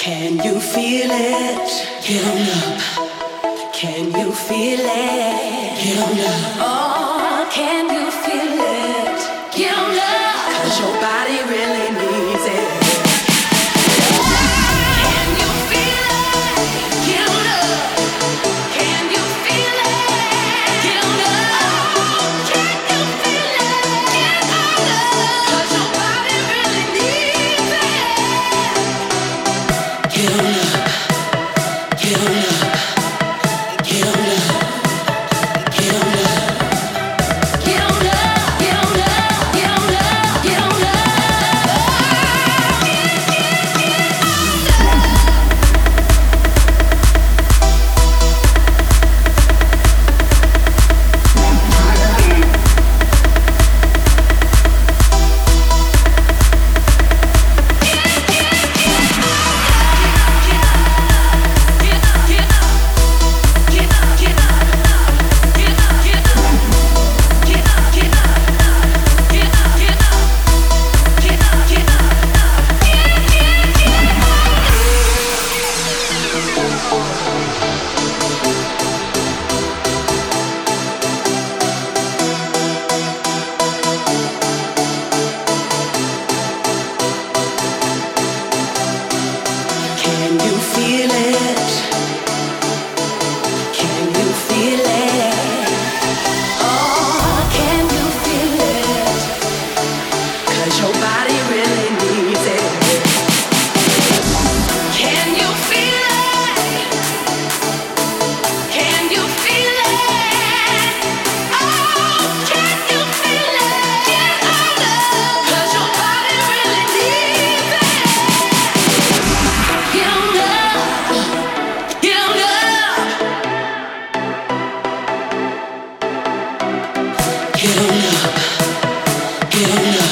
Can you feel it? Get on up. Can you feel it? Get on up. Oh, can you? Get on up, get on up.